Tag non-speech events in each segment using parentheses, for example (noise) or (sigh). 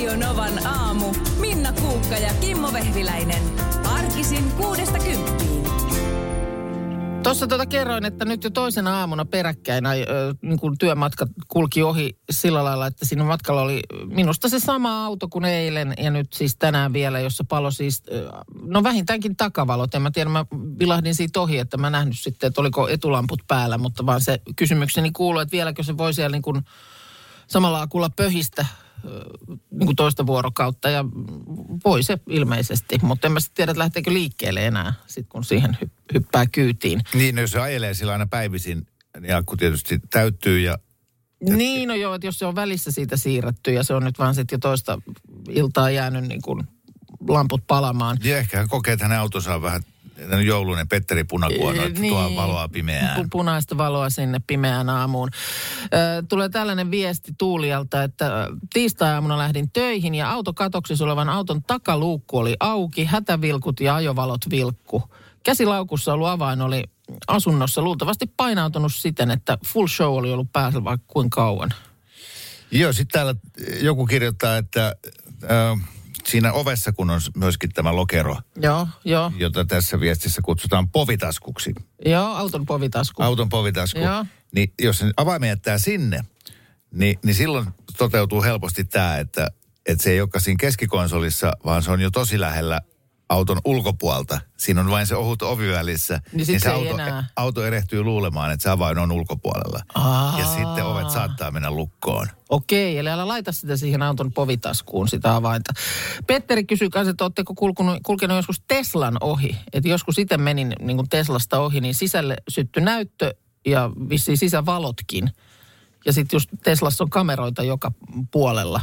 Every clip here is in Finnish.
Radio Novan aamu. Minna Kuukka ja Kimmo Vehviläinen. Arkisin kuudesta kymppiin. Tuossa tuota kerroin, että nyt jo toisena aamuna peräkkäin ö, niin kuin työmatka kulki ohi sillä lailla, että siinä matkalla oli minusta se sama auto kuin eilen ja nyt siis tänään vielä, jossa palo siis, no vähintäänkin takavalot. En mä tiedä, mä vilahdin siitä ohi, että mä nähnyt sitten, että oliko etulamput päällä, mutta vaan se kysymykseni kuuluu, että vieläkö se voi siellä niin kuin samalla akulla pöhistä niin kuin toista vuorokautta ja voi se ilmeisesti, mutta en mä sitten tiedä, että lähteekö liikkeelle enää, sit kun siihen hy- hyppää kyytiin. Niin, no jos se ajelee sillä aina päivisin, niin akku tietysti täyttyy ja Niin, no joo, että jos se on välissä siitä siirretty ja se on nyt vaan sitten jo toista iltaa jäänyt niin kuin lamput palamaan. Ja ehkä hän kokee, että hänen autonsa on vähän joulunen Petteri Punakuono, että Niin. tuo valoa pimeään. Pu- Punaista valoa sinne pimeään aamuun. Tulee tällainen viesti Tuulialta, että tiistai-aamuna lähdin töihin ja autokatoksissa olevan auton takaluukku oli auki, hätävilkut ja ajovalot vilkku. Käsilaukussa ollut avain oli asunnossa luultavasti painautunut siten, että full show oli ollut päällä vaikka kuinka kauan. Joo, sitten täällä joku kirjoittaa, että äh, siinä ovessa, kun on myöskin tämä lokero, Joo, joo. jota tässä viestissä kutsutaan povitaskuksi, Joo, auton povitasku. auton povitasku, Joo. niin jos sen avaimen jättää sinne, niin, niin silloin toteutuu helposti tämä, että, että se ei olekaan siinä keskikonsolissa, vaan se on jo tosi lähellä auton ulkopuolta. Siinä on vain se ohut ovi välissä. Niin sit se auto, enää. auto erehtyy luulemaan, että se avain on ulkopuolella. Aa. Ja sitten ovet saattaa mennä lukkoon. Okei, eli älä laita sitä siihen auton povitaskuun, sitä avainta. Petteri kysyy kanssa, että oletteko kulkunut, kulkenut joskus Teslan ohi? Että joskus itse menin niin kuin Teslasta ohi, niin sisälle syttyi näyttö ja vissiin sisävalotkin. Ja sitten just Teslassa on kameroita joka puolella.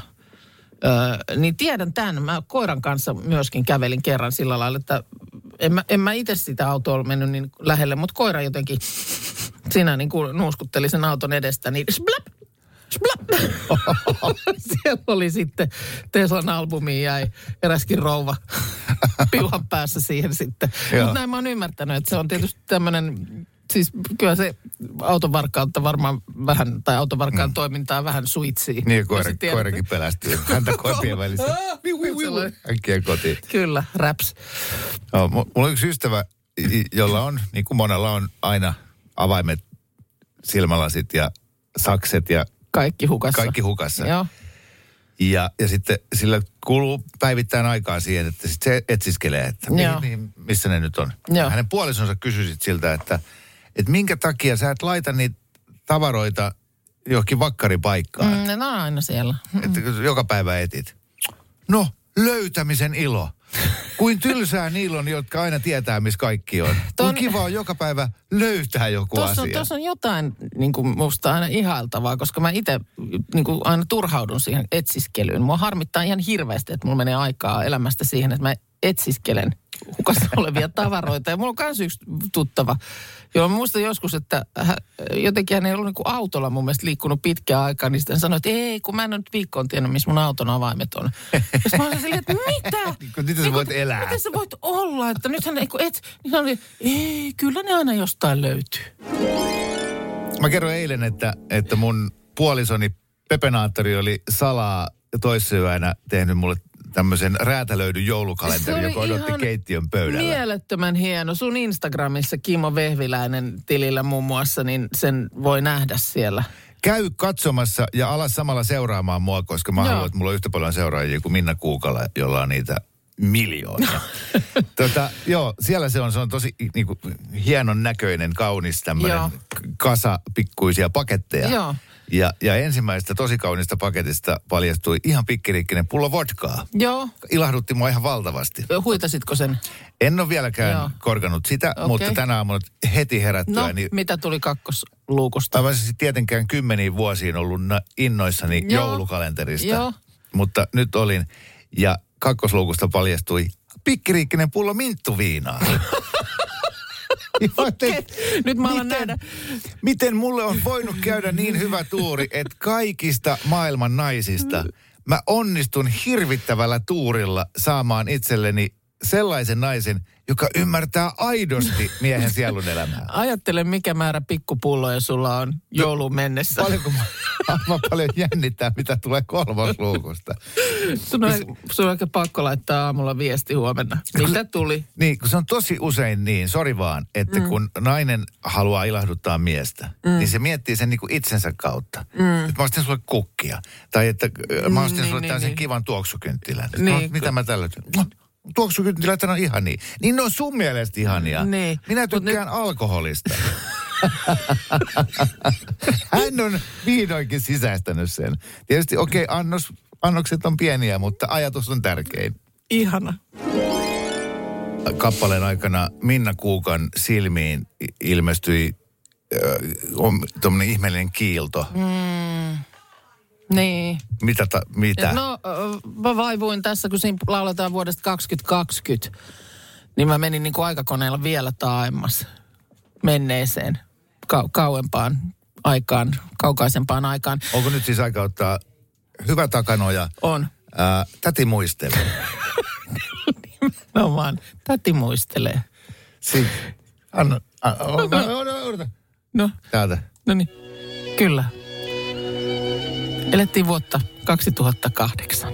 Öö, niin tiedän tämän. Mä koiran kanssa myöskin kävelin kerran sillä lailla, että en mä, en mä itse sitä autoa mennyt niin lähelle, mutta koira jotenkin siinä niin kuin nuuskutteli sen auton edestä, niin splap, splap. (laughs) Siellä oli sitten Teslan albumiin jäi eräskin rouva (laughs) piuhan päässä siihen sitten. Mutta näin mä oon ymmärtänyt, että se on tietysti tämmöinen, siis kyllä se autovarkautta varmaan vähän, tai autovarkaan mm. toimintaa vähän suitsii. Niin, koira, tiedät- koirakin pelästyy. Häntä (laughs) koipien välissä. Viu, viu, viu. Äkkiä kotiin. Kyllä, raps. No, mu- mulla on yksi ystävä, jolla on, niin kuin monella on aina avaimet, silmälasit ja sakset ja Kaikki hukassa. kaikki hukassa. Joo. Ja, ja sitten sillä kuluu päivittäin aikaa siihen, että sit se etsiskelee, että mihin, mihin, missä ne nyt on. Joo. Hänen puolisonsa kysyi siltä, että, että minkä takia sä et laita niitä tavaroita johonkin vakkaripaikkaan, Mm, ne on aina siellä. mm. että joka päivä etit. No, löytämisen ilo. Kuin tylsää niillä on, jotka aina tietää, missä kaikki on. Ton- On kiva on joka päivä löytää joku Tuossa on, asia. tuossa on jotain niin kuin musta aina ihailtavaa, koska mä itse niin kuin aina turhaudun siihen etsiskelyyn. Mua harmittaa ihan hirveästi, että mulla menee aikaa elämästä siihen, että mä etsiskelen hukassa (laughs) olevia tavaroita. Ja mulla on myös yksi tuttava, jolla mä muistan joskus, että hä, jotenkin hän ei ollut niin autolla mun mielestä liikkunut pitkään aikaa, niin sitten hän sanoi, että ei, kun mä en ole nyt viikkoon tiennyt, missä mun auton avaimet on. Ja mä olin silleen, että mitä? (laughs) Kun miten sä voit elää? Miten sä voit olla, että nythän ei kun et, niin hän oli, ei, kyllä ne aina jostain löytyy. Mä kerroin eilen, että, että mun puolisoni Pepenaattori oli salaa toissayönä tehnyt mulle tämmöisen räätälöidyn joulukalenterin, joka odotti keittiön pöydällä. Mielettömän hieno. Sun Instagramissa Kimo Vehviläinen tilillä muun muassa, niin sen voi nähdä siellä. Käy katsomassa ja ala samalla seuraamaan mua, koska mä Joo. haluan, että mulla on yhtä paljon seuraajia kuin Minna Kuukala, jolla on niitä miljoonia. (laughs) tota, joo, siellä se on, se on tosi niin kuin, hienon näköinen, kaunis tämmöinen kasa pikkuisia paketteja. Joo. Ja, ja ensimmäisestä tosi kaunista paketista paljastui ihan pikkiriikkinen pullo vodkaa. Joo. Ilahdutti mua ihan valtavasti. Huitasitko sen? En ole vieläkään Joo. Korkanut sitä, okay. mutta tänä aamuna heti herättyä, No, niin mitä tuli kakkosluukusta? Aivan siis tietenkään kymmeniin vuosiin ollut innoissani Joo. joulukalenterista. Joo. Mutta nyt olin. Ja kakkosluukusta paljastui pikkiriikkinen pullo minttuviinaa. (laughs) Ja te- Nyt mä miten, nähdä. miten mulle on voinut käydä niin hyvä tuuri, että kaikista maailman naisista mä onnistun hirvittävällä tuurilla saamaan itselleni sellaisen naisen, joka ymmärtää aidosti miehen sielun elämää. Ajattele, mikä määrä pikkupulloja sulla on jouluun mennessä. Paljonko mä, paljon jännittää, mitä tulee kolmosluukusta. Sun on, sun on ehkä pakko laittaa aamulla viesti huomenna. Mitä tuli? Niin, kun se on tosi usein niin, sori vaan, että mm. kun nainen haluaa ilahduttaa miestä, mm. niin se miettii sen niin kuin itsensä kautta. Mm. Että mä ostin sulle kukkia. Tai että äh, mä ostin niin, sulle niin, tällaisen niin. kivan tuoksukynttilän. Niin, no, mitä mä tällä... No, tuoksukynttilät on ihania. Niin ne on sun mielestä ihania. Niin. Minä Mut tykkään alkoholista. (laughs) Hän on vihdoinkin sisäistänyt sen. Tietysti okei, okay, annos, annokset on pieniä, mutta ajatus on tärkein. Ihana. Kappaleen aikana Minna Kuukan silmiin ilmestyi tuommoinen ihmeellinen kiilto. Mm. Niin. Mitä? Ta, mitä? No, mä vaivuin tässä, kun siinä lauletaan vuodesta 2020, niin mä menin niin kuin aikakoneella vielä taaemmas menneeseen, kau- kauempaan aikaan, kaukaisempaan aikaan. Onko nyt siis aika ottaa hyvä takanoja? On. Ää, täti muistelu. (laughs) No vaan, täti muistelee. Sitten. Anna, a, odota, odota, odota. No, Täältä. no niin, kyllä. Elettiin vuotta 2008.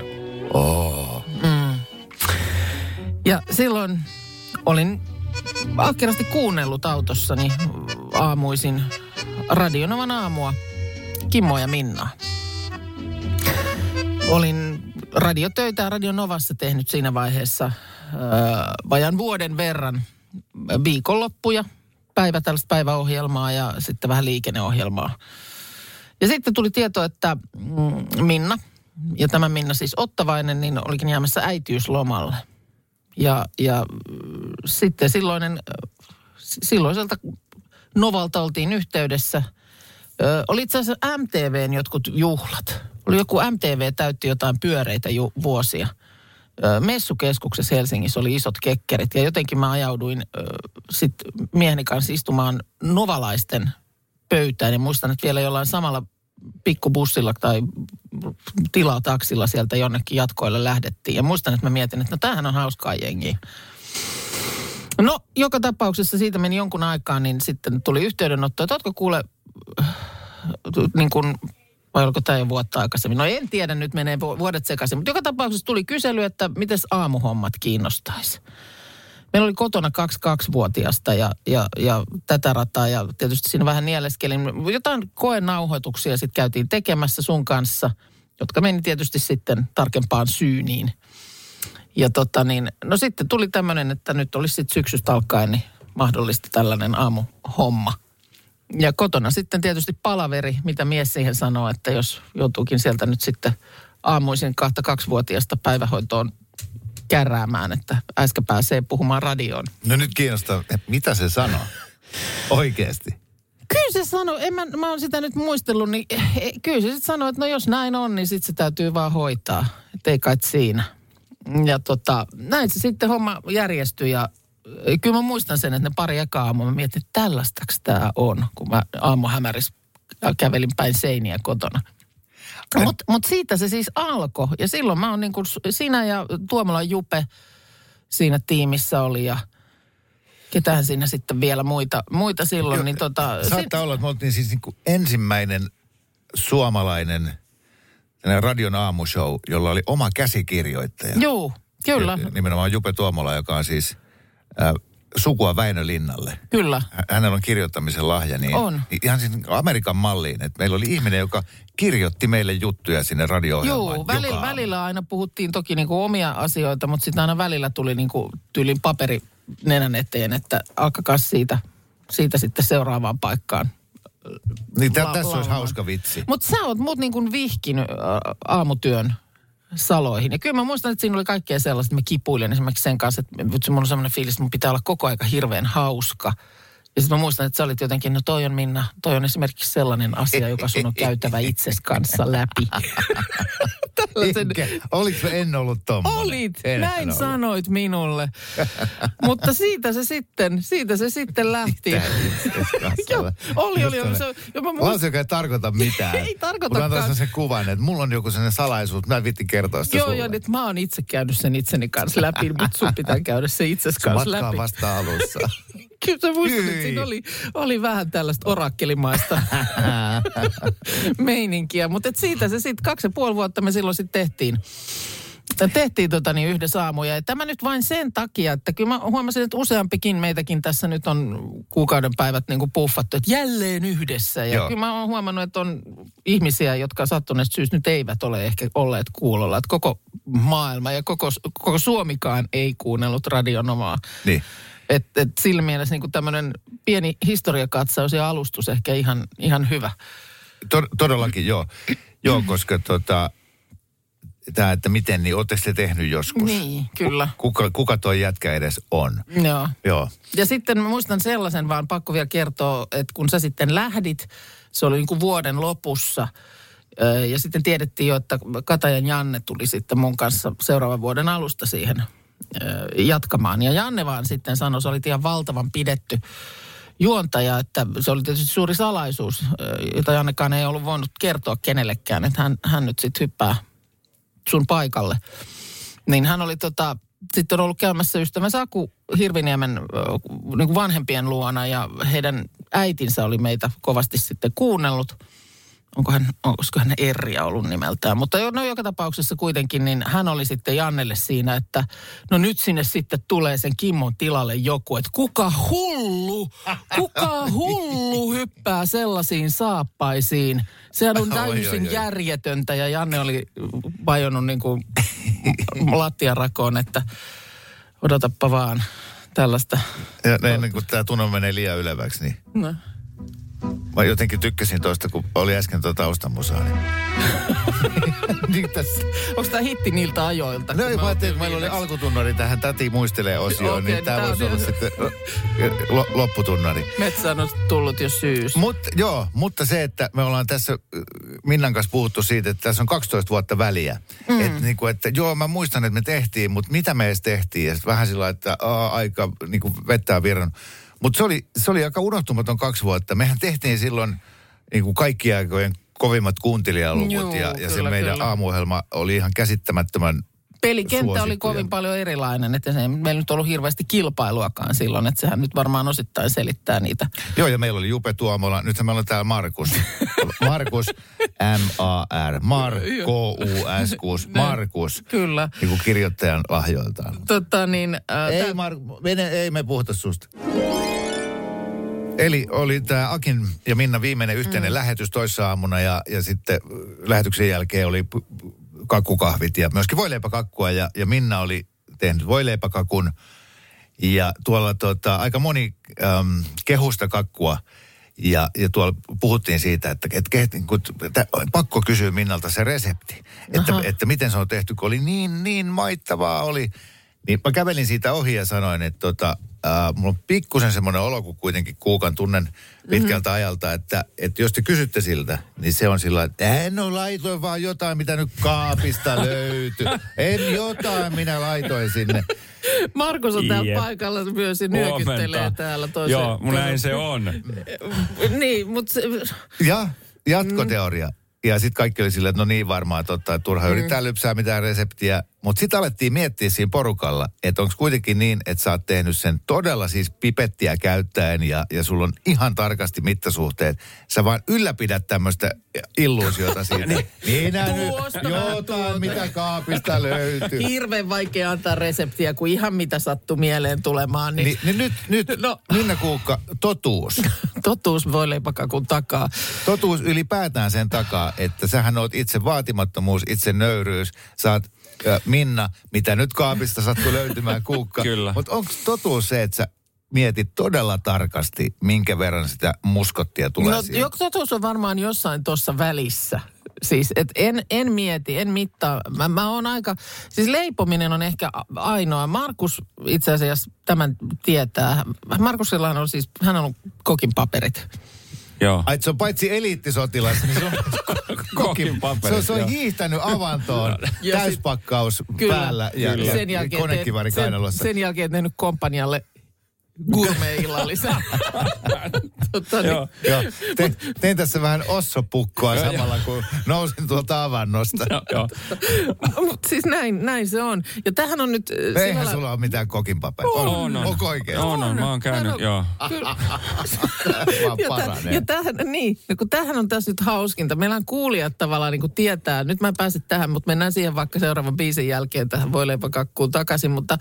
Oh. Mm. Ja silloin olin ahkerasti kuunnellut autossani aamuisin Radionovan aamua Kimmo ja Minna. Olin radiotöitä Radionovassa tehnyt siinä vaiheessa öö, vajan vuoden verran viikonloppuja, päivä tällaista päiväohjelmaa ja sitten vähän liikenneohjelmaa. Ja sitten tuli tieto, että mm, Minna, ja tämä Minna siis Ottavainen, niin olikin jäämässä äitiyslomalle. Ja, ja mm, sitten silloinen, äh, silloiselta Novalta oltiin yhteydessä. Ö, oli itse asiassa MTVn jotkut juhlat. Oli joku MTV täytti jotain pyöreitä ju- vuosia. Ö, Messukeskuksessa Helsingissä oli isot kekkerit ja jotenkin mä ajauduin ö, sit mieheni kanssa istumaan novalaisten pöytään ja muistan, että vielä jollain samalla pikkubussilla tai tilataksilla sieltä jonnekin jatkoille lähdettiin. Ja muistan, että mä mietin, että no tämähän on hauskaa jengiä. No, joka tapauksessa siitä meni jonkun aikaa, niin sitten tuli yhteydenotto, että ootko kuule, äh, niin kuin, vai oliko tämä jo vuotta aikaisemmin? No en tiedä, nyt menee vu- vuodet sekaisin. Mutta joka tapauksessa tuli kysely, että miten aamuhommat kiinnostaisi. Meillä oli kotona kaksi kaksivuotiasta ja, ja, ja tätä rataa ja tietysti siinä vähän nieleskelin. Jotain koenauhoituksia sitten käytiin tekemässä sun kanssa, jotka meni tietysti sitten tarkempaan syyniin. Ja tota niin, no sitten tuli tämmöinen, että nyt olisi sitten syksystä alkaen niin mahdollista tällainen aamuhomma. Ja kotona sitten tietysti palaveri, mitä mies siihen sanoo, että jos joutuukin sieltä nyt sitten aamuisin kahta kaksivuotiaasta päivähoitoon kärräämään, että äskä pääsee puhumaan radioon. No nyt kiinnostaa, että mitä se sanoo? (laughs) Oikeesti. Kyllä se sanoi, en mä, mä oon sitä nyt muistellut, niin eh, kyllä se sitten sanoi, että no jos näin on, niin sitten se täytyy vaan hoitaa. Että ei kai siinä. Ja tota, näin se sitten homma järjestyi ja eh, kyllä mä muistan sen, että ne pari ekaa aamua mä mietin, että tällaistaks tämä on, kun mä aamuhämäris kävelin päin seiniä kotona. Mutta mut siitä se siis alkoi. Ja silloin mä oon niin kuin, sinä ja Tuomola Jupe siinä tiimissä oli ja ketään siinä sitten vielä muita, muita silloin. Joo, niin tota, Saattaa olla, että me oltiin siis niin kuin ensimmäinen suomalainen radion aamushow, jolla oli oma käsikirjoittaja. Juu, kyllä, Ja Nimenomaan Jupe Tuomola, joka on siis äh, sukua Väinö Linnalle. kyllä. Hä- Hänellä on kirjoittamisen lahja. Niin On. Ihan siis Amerikan malliin. Että meillä oli ihminen, joka kirjoitti meille juttuja sinne radio-ohjelmaan. Joo, välillä, välillä aina puhuttiin toki niinku omia asioita, mutta sitten aina välillä tuli niinku tyylin paperi nenän eteen, että alkakaa siitä, siitä sitten seuraavaan paikkaan. Niin tä- la- tässä olisi hauska vitsi. Mutta sä oot mut niinku vihkinyt ä, aamutyön saloihin. Ja kyllä mä muistan, että siinä oli kaikkea sellaista, että mä kipuilin esimerkiksi sen kanssa, että mulla on sellainen fiilis, että mun pitää olla koko aika hirveän hauska. Ja sitten mä muistan, että sä olit jotenkin, no toi on Minna, toi on esimerkiksi sellainen asia, joka sun on käytävä itses kanssa läpi. (laughs) Tällaisen- Enkä, oliko en ollut tommonen? Olit, Enhän näin ollut. sanoit minulle. (laughs) Mutta siitä se sitten, siitä se sitten lähti. Joo, oli, oli, oli. Se, ja mä Lause, muistan, joka ei tarkoita mitään. (laughs) Ei tarkoitakaan. Mulla on sen kuvan, että mulla on joku sellainen salaisuus, mä en vitti kertoa sitä joo, sulle. joo, nyt mä oon itse käynyt sen itseni kanssa läpi, mutta sun pitää käydä se itses Se kanssa läpi. vasta alussa. (laughs) Kyllä sä muistat, että siinä oli, oli vähän tällaista orakkelimaista meininkiä. Mutta siitä se sitten kaksi ja puoli vuotta me silloin sitten tehtiin. Tehtiin tota niin yhdessä aamuja. Ja tämä nyt vain sen takia, että kyllä mä huomasin, että useampikin meitäkin tässä nyt on kuukauden päivät niin kuin puffattu, että jälleen yhdessä. Ja Joo. kyllä mä oon huomannut, että on ihmisiä, jotka sattuneesta syystä nyt eivät ole ehkä olleet kuulolla. Että koko maailma ja koko, koko Suomikaan ei kuunnellut radionomaa. Niin. Et, et sillä mielessä niin tämmöinen pieni historiakatsaus ja alustus ehkä ihan, ihan hyvä. Tod- todellakin, joo. Joo, koska tota, tämä, että miten, niin ootteko te tehnyt joskus? Niin, kyllä. Kuka, kuka toi jätkä edes on? Joo. Joo. Ja sitten muistan sellaisen vaan, pakko vielä kertoa, että kun sä sitten lähdit, se oli niin kuin vuoden lopussa, ja sitten tiedettiin jo, että Katajan Janne tuli sitten mun kanssa seuraavan vuoden alusta siihen jatkamaan. Ja Janne vaan sitten sanoi, se oli ihan valtavan pidetty juontaja, että se oli tietysti suuri salaisuus, jota Jannekaan ei ollut voinut kertoa kenellekään, että hän, hän nyt sitten hyppää sun paikalle. Niin hän oli tota, sitten ollut käymässä ystävänsä Aku Hirviniemen niin kuin vanhempien luona ja heidän äitinsä oli meitä kovasti sitten kuunnellut. Onko hän, olisiko hän Erja ollut nimeltään, mutta no joka tapauksessa kuitenkin, niin hän oli sitten Jannelle siinä, että no nyt sinne sitten tulee sen Kimmon tilalle joku, että kuka hullu, (laughs) kuka hullu hyppää sellaisiin saappaisiin. Sehän on täysin järjetöntä ja Janne oli vajonnut (laughs) niin kuin lattiarakoon, että odotappa vaan tällaista. Ja ennen kuin tämä tunne menee liian yleväksi, niin No. mä jotenkin tykkäsin tuosta, kun oli äsken tuo taustamusaa. Niin. (laughs) (laughs) Onko tämä hitti niiltä ajoilta? no ei, me mä ajattelin, meillä oli alkutunnari tähän Täti muistelee osioon, Okei, niin tämä tää voisi on- olla sitten lo- lopputunnari. Metsään on tullut jo syys. Mutta joo, mutta se, että me ollaan tässä äh, Minnan kanssa puhuttu siitä, että tässä on 12 vuotta väliä. Mm. Et niinku, että joo, mä muistan, että me tehtiin, mutta mitä me edes tehtiin? Ja vähän sillä että aa, aika niinku vettää virran. Mutta se oli, se oli aika unohtumaton kaksi vuutta. Mehän tehtiin silloin niinku kaikki aikojen kovimmat kuuntelijaluvut Juu, ja, ja se kyllä, meidän kyllä. aamuohjelma oli ihan käsittämättömän Pelikenttä oli suosittuja. kovin paljon erilainen, että se ei meillä nyt ollut hirveästi kilpailuakaan silloin, että sehän nyt varmaan osittain selittää niitä. Joo, ja meillä oli Jupe Tuomola. Nythän meillä on täällä Markus. (laughs) Markus, M-A-R. Mar, K-U-S-Kus. Markus. Kyllä. Niin kuin kirjoittajan lahjoiltaan. Tota niin, äh, Ei, Mar, ei me puhuta susta. Eli oli tämä Akin ja Minna viimeinen yhteinen mm. lähetys toissa aamuna ja, ja sitten äh, lähetyksen jälkeen oli kakkukahvit ja myöskin voileipäkakkua ja, ja Minna oli tehnyt voileipäkakun ja tuolla tota, aika moni äm, kehusta kakkua ja, ja tuolla puhuttiin siitä, että, että, että kun, että pakko kysyä Minnalta se resepti, että, että miten se on tehty, kun oli niin, niin maittavaa oli. Niin mä kävelin siitä ohi ja sanoin, että tota, äh, mulla on pikkusen semmoinen olo, kun kuitenkin kuukan tunnen pitkältä mm-hmm. ajalta, että, että jos te kysytte siltä, niin se on sillä että en no laitoin vaan jotain, mitä nyt kaapista löytyy. En jotain, minä laitoin sinne. (laughs) Markus on täällä Jep. paikalla myös ja nyökyttelee Huomenta. täällä toisen. Joo, mun näin se on. (laughs) Niin, mutta se, Ja jatkoteoria. Ja sitten kaikki oli silleen, että no niin varmaan totta, että turha yrittää lypsää mitään reseptiä. Mutta sitten alettiin miettiä siinä porukalla, että onko kuitenkin niin, että sä oot tehnyt sen todella siis pipettiä käyttäen ja, ja sulla on ihan tarkasti mittasuhteet. Sä vaan ylläpidät tämmöistä illuusiota siitä. (laughs) Minä nyt Tuosta vähän jotain, tuota. mitä kaapista löytyy. hirveän vaikea antaa reseptiä, kun ihan mitä sattuu mieleen tulemaan. Niin, Niin, niin nyt, nyt No. Minna Kuukka, totuus. (laughs) totuus voi leipäkakun takaa. Totuus ylipäätään sen takaa, että sähän oot itse vaatimattomuus, itse nöyryys. Sä oot Minna, mitä nyt kaapista sattuu löytymään (laughs) kuukka. Kyllä. Mutta onko totuus se, että sä mietit todella tarkasti, minkä verran sitä muskottia tulee No, siihen? joku totuus on varmaan jossain tuossa välissä. Siis, et en, en mieti, en mittaa. Mä, mä oon aika, siis leipominen on ehkä ainoa. Markus itse asiassa tämän tietää. Markusillahan on siis, hän on kokin paperit. Joo. Ai, se on paitsi eliittisotilas, niin se on, (laughs) Kokin se paperit, on, se on hiihtänyt avantoon, (laughs) Ja sit- täyspakkaus Kyllä. päällä ja, Kyllä. ja sen jälkeen, konekivari sen, kainalossa. sen jälkeen tehnyt kompanjalle gourmet-illallisen. (laughs) tota, niin, Joo. Joo, tein, tein tässä vähän ossopukkoa samalla, kun nousin tuolta avannosta. Joo, joo. Mut siis näin, näin se on. Ja tähän on nyt... äh, Eihän sillä- sulla ole mitään kokinpaperia. On, on. Onko oikein? On, on. Mä oon käynyt, joo. (laughs) Ja, tä, ja tähän, niin, ja kun tähän on tässä nyt hauskinta. Meillä on kuulijat tavallaan niin kuin tietää. Nyt mä en pääse tähän, mutta mennään siihen vaikka seuraavan biisin jälkeen tähän voileipäkakkuun takaisin. Mutta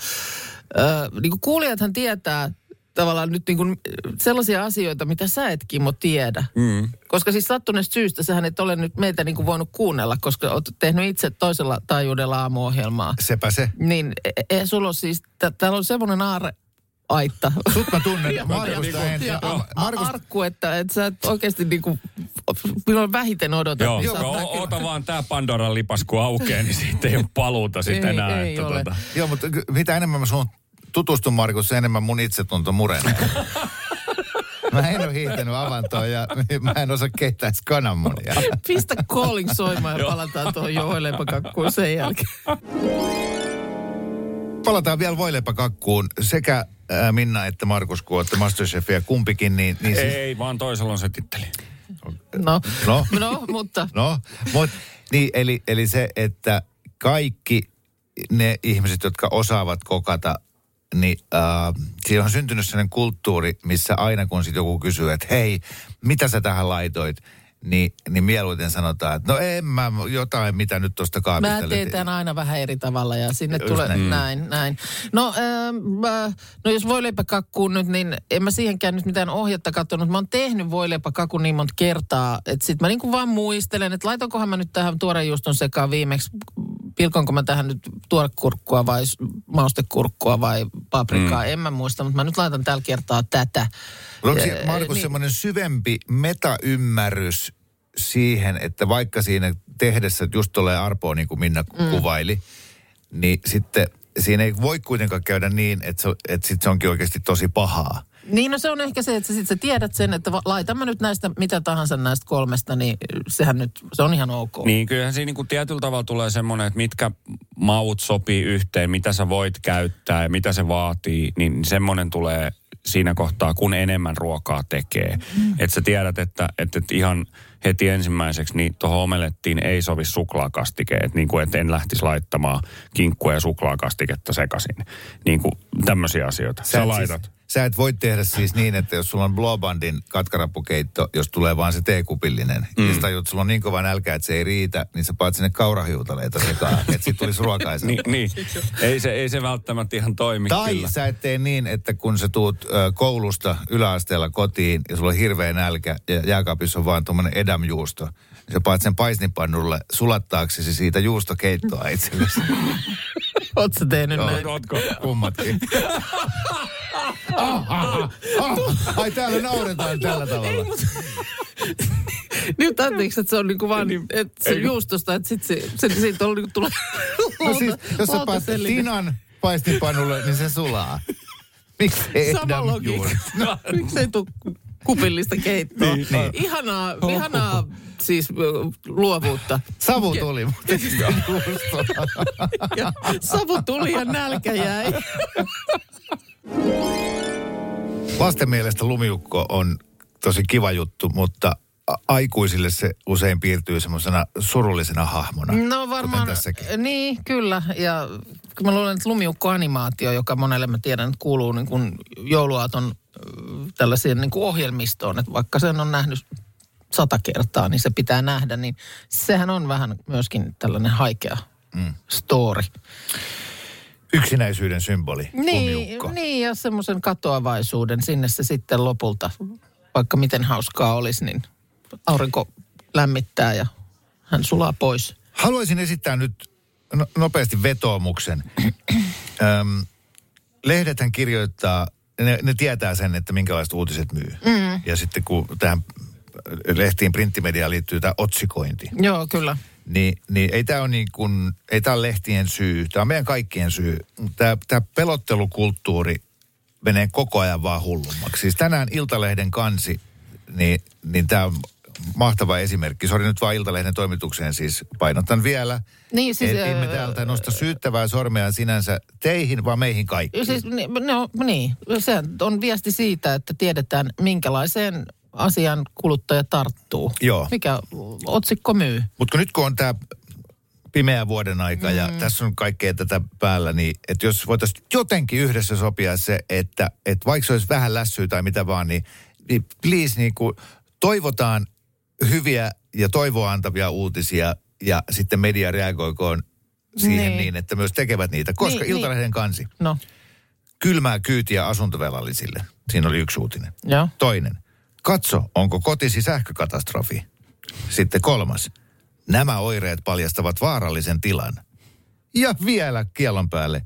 äh, niin kuin kuulijathan tietää tavallaan nyt niin kuin sellaisia asioita, mitä sä et Kimmo tiedä. Mm. Koska siis sattuneesta syystä sähän et ole nyt meitä niin kuin voinut kuunnella, koska oot tehnyt itse toisella taajuudella aamuohjelmaa. Sepä se. Niin e- e, sulla on siis, tä- täällä on semmoinen aare, aitta. Sut mä tunnen. (laughs) Ja- Markusta en. ja Markus, arkku, että, että sä et oikeasti niinku, milloin vähiten odotat. Joo, niin joo saattaa o- kyllä- ota vaan tää Pandoran lipas, kun aukeaa, niin siitä ei ole paluuta sitten enää. ei että ole. tota- Joo, mutta mitä enemmän mä sun tutustun Markus, sen enemmän mun itsetunto murenee. Mä en ole hiihtänyt avantoon ja mä en osaa keittää edes kananmunia. Pistä calling soimaan ja palataan tuohon johoileipakakkuun sen jälkeen. Palataan vielä voileipäkakkuun. Sekä ää, Minna että Markus, kun olette Masterchefia kumpikin, niin, niin siis, Ei, vaan toisella on se titteli. No, No. no mutta No, mut, niin, eli, eli se, että kaikki ne ihmiset, jotka osaavat kokata, niin äh, siinä on syntynyt sellainen kulttuuri, missä aina kun sit joku kysyy, että hei, mitä sä tähän laitoit, niin, niin mieluiten sanotaan, että no en mä jotain, mitä nyt tuosta kaapista mä tämän aina vähän eri tavalla ja sinne Just tulee näin. näin, näin. No, ähm, äh, no jos voileipäkakkuun nyt, niin en mä siihenkään nyt mitään ohjetta katsonut. Mä oon tehnyt voileipäkakun niin monta kertaa, että sit mä niinku vaan muistelen, että laitankohan mä nyt tähän tuorejuuston sekaan viimeksi, pilkonko mä tähän nyt tuorekurkkua vai maustekurkkua vai paprikaa, mm. en mä muista, mutta mä nyt laitan tällä kertaa tätä. Onko se, Markus, niin. semmoinen syvempi metaymmärrys siihen, että vaikka siinä tehdessä just tulee arpoa, niin kuin Minna mm. kuvaili, niin sitten siinä ei voi kuitenkaan käydä niin, että se, että sit se onkin oikeasti tosi pahaa. Niin, no se on ehkä se, että sä, sit sä tiedät sen, että laitan mä nyt näistä mitä tahansa näistä kolmesta, niin sehän nyt, se on ihan ok. Niin kyllähän siinä niin tietyllä tavalla tulee semmoinen, että mitkä maut sopii yhteen, mitä sä voit käyttää ja mitä se vaatii, niin semmoinen tulee siinä kohtaa, kun enemmän ruokaa tekee. Mm. Että sä tiedät, että, että, että ihan heti ensimmäiseksi niin tuohon omelettiin ei sovi suklaakastike. Että niin kuin, että en lähtisi laittamaan kinkkua ja suklaakastiketta sekaisin. Niin kuin tämmöisiä asioita. Sä, sä et laitat. Siis, sä et voi tehdä siis niin, että jos sulla on Blåbandin katkarappukeitto, jos tulee vaan se teekupillinen, mm. ja sä tajut, sulla on niin kova nälkä, että se ei riitä, niin sä paat sinne kaurahiutaleita sekaan, että sit tulisi ruokaisa. Niin, niin. Ei, se, ei se välttämättä ihan toimi Tai kyllä. sä et tee niin, että kun sä tuut ö, koulusta yläasteella kotiin ja sulla on hirveä nälkä ja jääkaapissa on vaan tuommoinen edamjuusto, niin sä paat sen paisnipannulle sulattaaksesi siitä juustokeittoa itsellesi. (laughs) Sä tehnyt Joo. näin? Ootko? Kummatkin. (laughs) ah, ah, ah. Ai täällä nauretaan tällä tavalla. Nyt anteeksi, että se on niinku vaan, Niin, että se ei. juustosta, että sit se, se siitä on niinku tulee No siis, jos sä paat tinan paistinpannulle, niin se sulaa. Miksi ei Sama logiikka. juuri? Miksei tuu kupillista keittoa? Niin, niin. Ihanaa, ihanaa siis luovuutta. Savu tuli, mutta savu tuli ja nälkä jäi. (laughs) Lasten mielestä lumiukko on tosi kiva juttu, mutta aikuisille se usein piirtyy semmoisena surullisena hahmona. No varmaan, niin kyllä. Ja mä luulen, että lumiukko-animaatio, joka monelle mä tiedän, että kuuluu niin kuin jouluaaton ö, tällaiseen niin kuin ohjelmistoon, että vaikka sen on nähnyt sata kertaa, niin se pitää nähdä, niin sehän on vähän myöskin tällainen haikea mm. story. Yksinäisyyden symboli, Niin, lumiukko. niin, ja semmoisen katoavaisuuden sinne se sitten lopulta, vaikka miten hauskaa olisi, niin aurinko lämmittää ja hän sulaa pois. Haluaisin esittää nyt no, nopeasti vetoomuksen. (clears throat) Öm, lehdethän kirjoittaa, ne, ne tietää sen, että minkälaiset uutiset myy. Mm. Ja sitten kun tähän lehtiin printtimediaan liittyy tämä otsikointi, Joo, kyllä. Niin, niin ei tämä ole niin kuin, ei tämä ole lehtien syy, tämä on meidän kaikkien syy. Tämä, pelottelukulttuuri menee koko ajan vaan hullummaksi. Siis tänään Iltalehden kansi, niin, niin tämä on mahtava esimerkki. Sori nyt vaan Iltalehden toimitukseen siis painotan vielä. Niin, siis, en, emme täältä nosta syyttävää sormea sinänsä teihin, vaan meihin kaikkiin. Siis, ni- no, niin, se on viesti siitä, että tiedetään minkälaiseen asian kuluttaja tarttuu. Joo. Mikä otsikko myy. Mutta nyt kun on tämä pimeä vuoden aika mm. ja tässä on kaikkea tätä päällä, niin että jos voitaisiin jotenkin yhdessä sopia se, että, että vaikka se olisi vähän lässyä tai mitä vaan, niin, niin please niin kuin toivotaan hyviä ja toivoa antavia uutisia ja sitten media reagoikoon siihen niin, Niin. niin että myös tekevät niitä. Koska Niin, niin, Iltalehden kansi, No, kylmää kyytiä asuntovelallisille. Siinä oli yksi uutinen. joo. Toinen. Katso, onko kotisi sähkökatastrofi. Sitten kolmas. Nämä oireet paljastavat vaarallisen tilan. Ja vielä kielon päälle.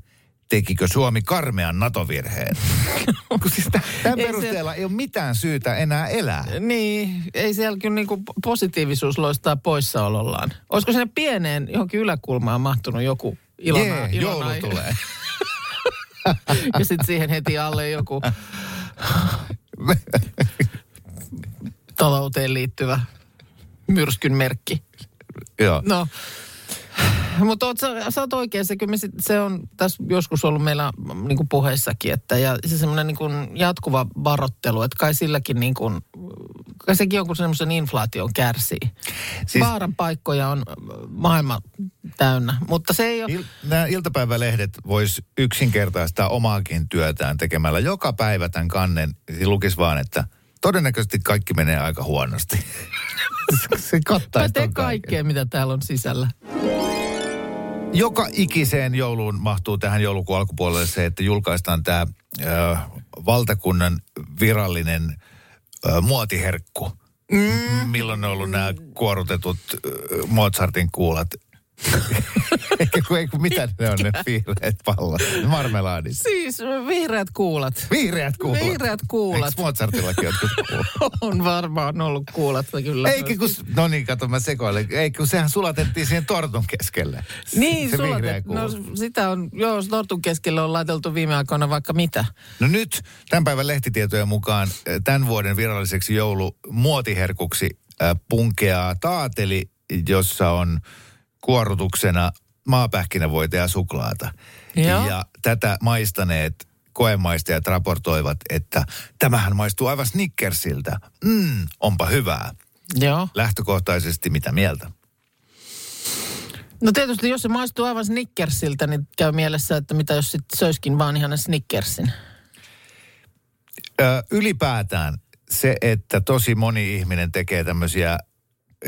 Tekikö Suomi karmean NATO-virheen? (laughs) Kun siis tämän Ei se- perusteella ei ole mitään syytä enää elää. Niin, ei siellä kyllä niinku positiivisuus loistaa poissaolollaan. Olisiko sinne pieneen johonkin yläkulmaan mahtunut joku ilona, Jee, joulu ilona tulee. (laughs) ja sitten siihen heti alle joku (laughs) talouteen liittyvä myrskyn merkki. Joo. No, mutta oot, sä, sä oot oikein, se, kyllä me sit, se on tässä joskus ollut meillä niin kuin puheissakin, että ja se semmoinen niin kuin jatkuva varottelu, että kai silläkin niin kuin, kai sekin jonkun semmoisen inflaation kärsii. Siis- Vaaran paikkoja on maailma täynnä, mutta se ei ole... Il, nämä iltapäivälehdet vois yksinkertaistaa omaakin työtään tekemällä joka päivä tämän kannen. Lukisi vaan, että todennäköisesti kaikki menee aika huonosti. (laughs) se kattaisi Pätee kaikkea, mitä täällä on sisällä. Joka ikiseen jouluun mahtuu tähän joulukuun alkupuolelle se, että julkaistaan tämä valtakunnan virallinen ö, muotiherkku. Mm. Milloin on ollut nämä kuorutetut ö, Mozartin kuulat? (laughs) Eikä kun, ei kun mitä ne on ne vihreät pallot? Marmelaadissa. Siis vihreät kuulat. Vihreät kuulat. Vihreät kuulat. Eikö Mozartillakin jotkut kuulat? (laughs) On varmaan ollut kuulat kyllä. Eikä kun, no niin, kato mä sekoilen. Eikä kun sehän sulatettiin siihen tortun keskelle. Niin, se te, no sitä on, joo, tortun keskelle on laiteltu viime aikoina vaikka mitä. No nyt tämän päivän lehtitietojen mukaan eh, tämän vuoden viralliseksi joulumuotiherkuksi äh, punkeaa taateli, jossa on kuorutuksena maapähkinävoita ja suklaata. Joo. Ja tätä maistaneet koemaistajat raportoivat, että tämähän maistuu aivan Snickersiltä. Mm, onpa hyvää. Joo. Lähtökohtaisesti mitä mieltä? No tietysti jos se maistuu aivan Snickersiltä, niin käy mielessä, että mitä jos sitten söiskin vaan ihan Snickersin. Ö, ylipäätään se, että tosi moni ihminen tekee tämmöisiä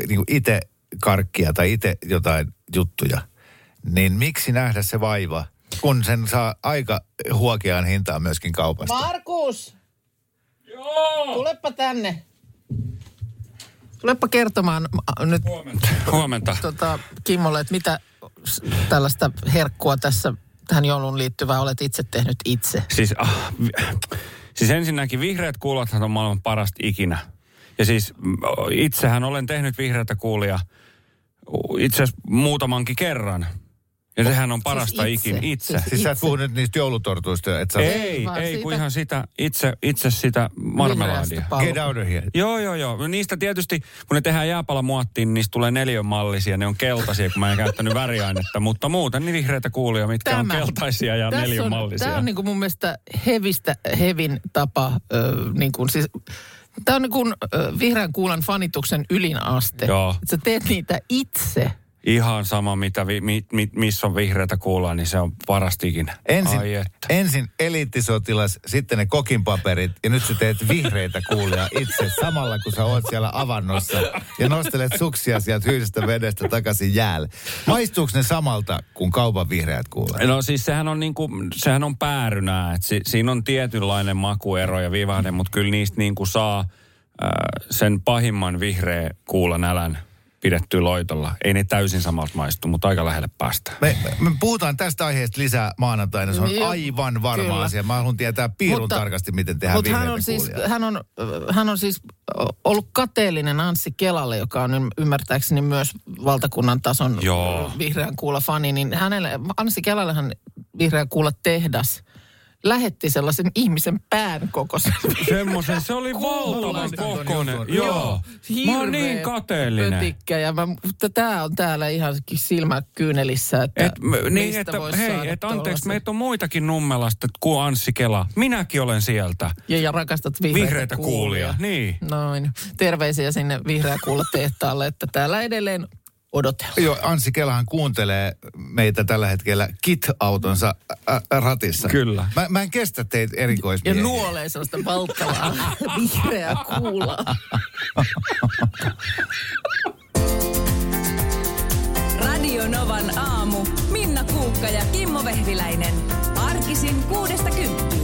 niin itse karkkia tai itse jotain juttuja, niin miksi nähdä se vaiva, kun sen saa aika huokeaan hintaan myöskin kaupasta? Markus! Joo! Tulepa tänne. Tulepa kertomaan äh, nyt Huomenta. tota, Kimmolle, että mitä tällaista herkkua tässä tähän jouluun liittyvää olet itse tehnyt itse. Siis, ah, siis ensinnäkin vihreät kuulathan on maailman parasta ikinä. Ja siis mm, itsehän olen tehnyt vihreätä kuulia itse asiassa muutamankin kerran. Ja sehän on parasta Siis itse? ikinä. Itse. Siis Siis sä et puhu nyt niistä joulutortuista, että sä Ei, vaan ei, kun ihan sitä, itse, itse sitä marmelaadia. Get out of here. Joo, joo, joo. No niistä tietysti, kun ne tehdään jääpalamuottiin, niin niistä tulee neljönmallisia. Ne on keltaisia, kun mä en käyttänyt väriainetta. Mutta muuten niin vihreitä kuulia, mitkä on keltaisia ja neljönmallisia. tämä on niin kuin mun mielestä hevistä, hevin tapa, ö, niin kuin siis, tämä on niin kuin vihreän kuulan fanituksen ylin aste. Joo. Että Sä teet niitä itse. Ihan sama, mitä vi, mi, mi, missä on vihreätä kuulaa, niin se on parasta ikinä. Ensin, Ai että. ensin eliittisotilas, sitten ne kokinpaperit ja nyt sä teet vihreitä kuulia itse samalla kun sä oot siellä avannossa ja nostelet suksia sieltä hyydestä vedestä takaisin jäälle. Maistuuko ne samalta kuin kaupan vihreät kuulet? No siis sehän on, niinku, sehän on päärynää, että si, siinä on tietynlainen makuero ja vivahde, mutta kyllä niistä niinku saa äh, sen pahimman vihreä kuulan älän pidettyä loitolla. Ei ne täysin samalta maistu, mutta aika lähelle päästään. Me, me puhutaan tästä aiheesta lisää maanantaina. Se on Joo, aivan varma kyllä. asia. Mä haluan tietää piirun Mutta- tarkasti, miten tehdään Mutta hän on, siis, hän, on, hän on siis ollut kateellinen Anssi Kelalle, joka on ym- ymmärtääkseni myös valtakunnan tason Joo. vihreän kuula fani. Niin hänelle, Anssi Kelallehan vihreän kuula tehdas lähetti sellaisen ihmisen pään kokoisen. Semmoisen, se oli valtavan kokoinen. Joo. Joo. Mä oon niin kateellinen. Pötikkä ja mä, mutta tää on täällä ihan silmäkyynelissä, että Et, m- niin, mistä että hei, saada et anteeksi, meitä on muitakin Nummelasta kuin Anssi Kela. Minäkin olen sieltä. Ja, ja rakastat vihreitä, Vihreitä kuulia. Niin. Noin. Terveisiä sinne vihreä kuulla tehtaalle, että täällä edelleen odotellaan. Joo, Anssi Kelahan kuuntelee meitä tällä hetkellä KIT-autonsa ä, ä, ratissa. Kyllä. Mä, mä en kestä teitä Ja erikoismiehiä. nuolee sellaista valtavaa (laughs) vihreää kuulaa. Radio Novan aamu. Minna Kuukka ja Kimmo Vehviläinen. Arkisin kuudesta kymppiin.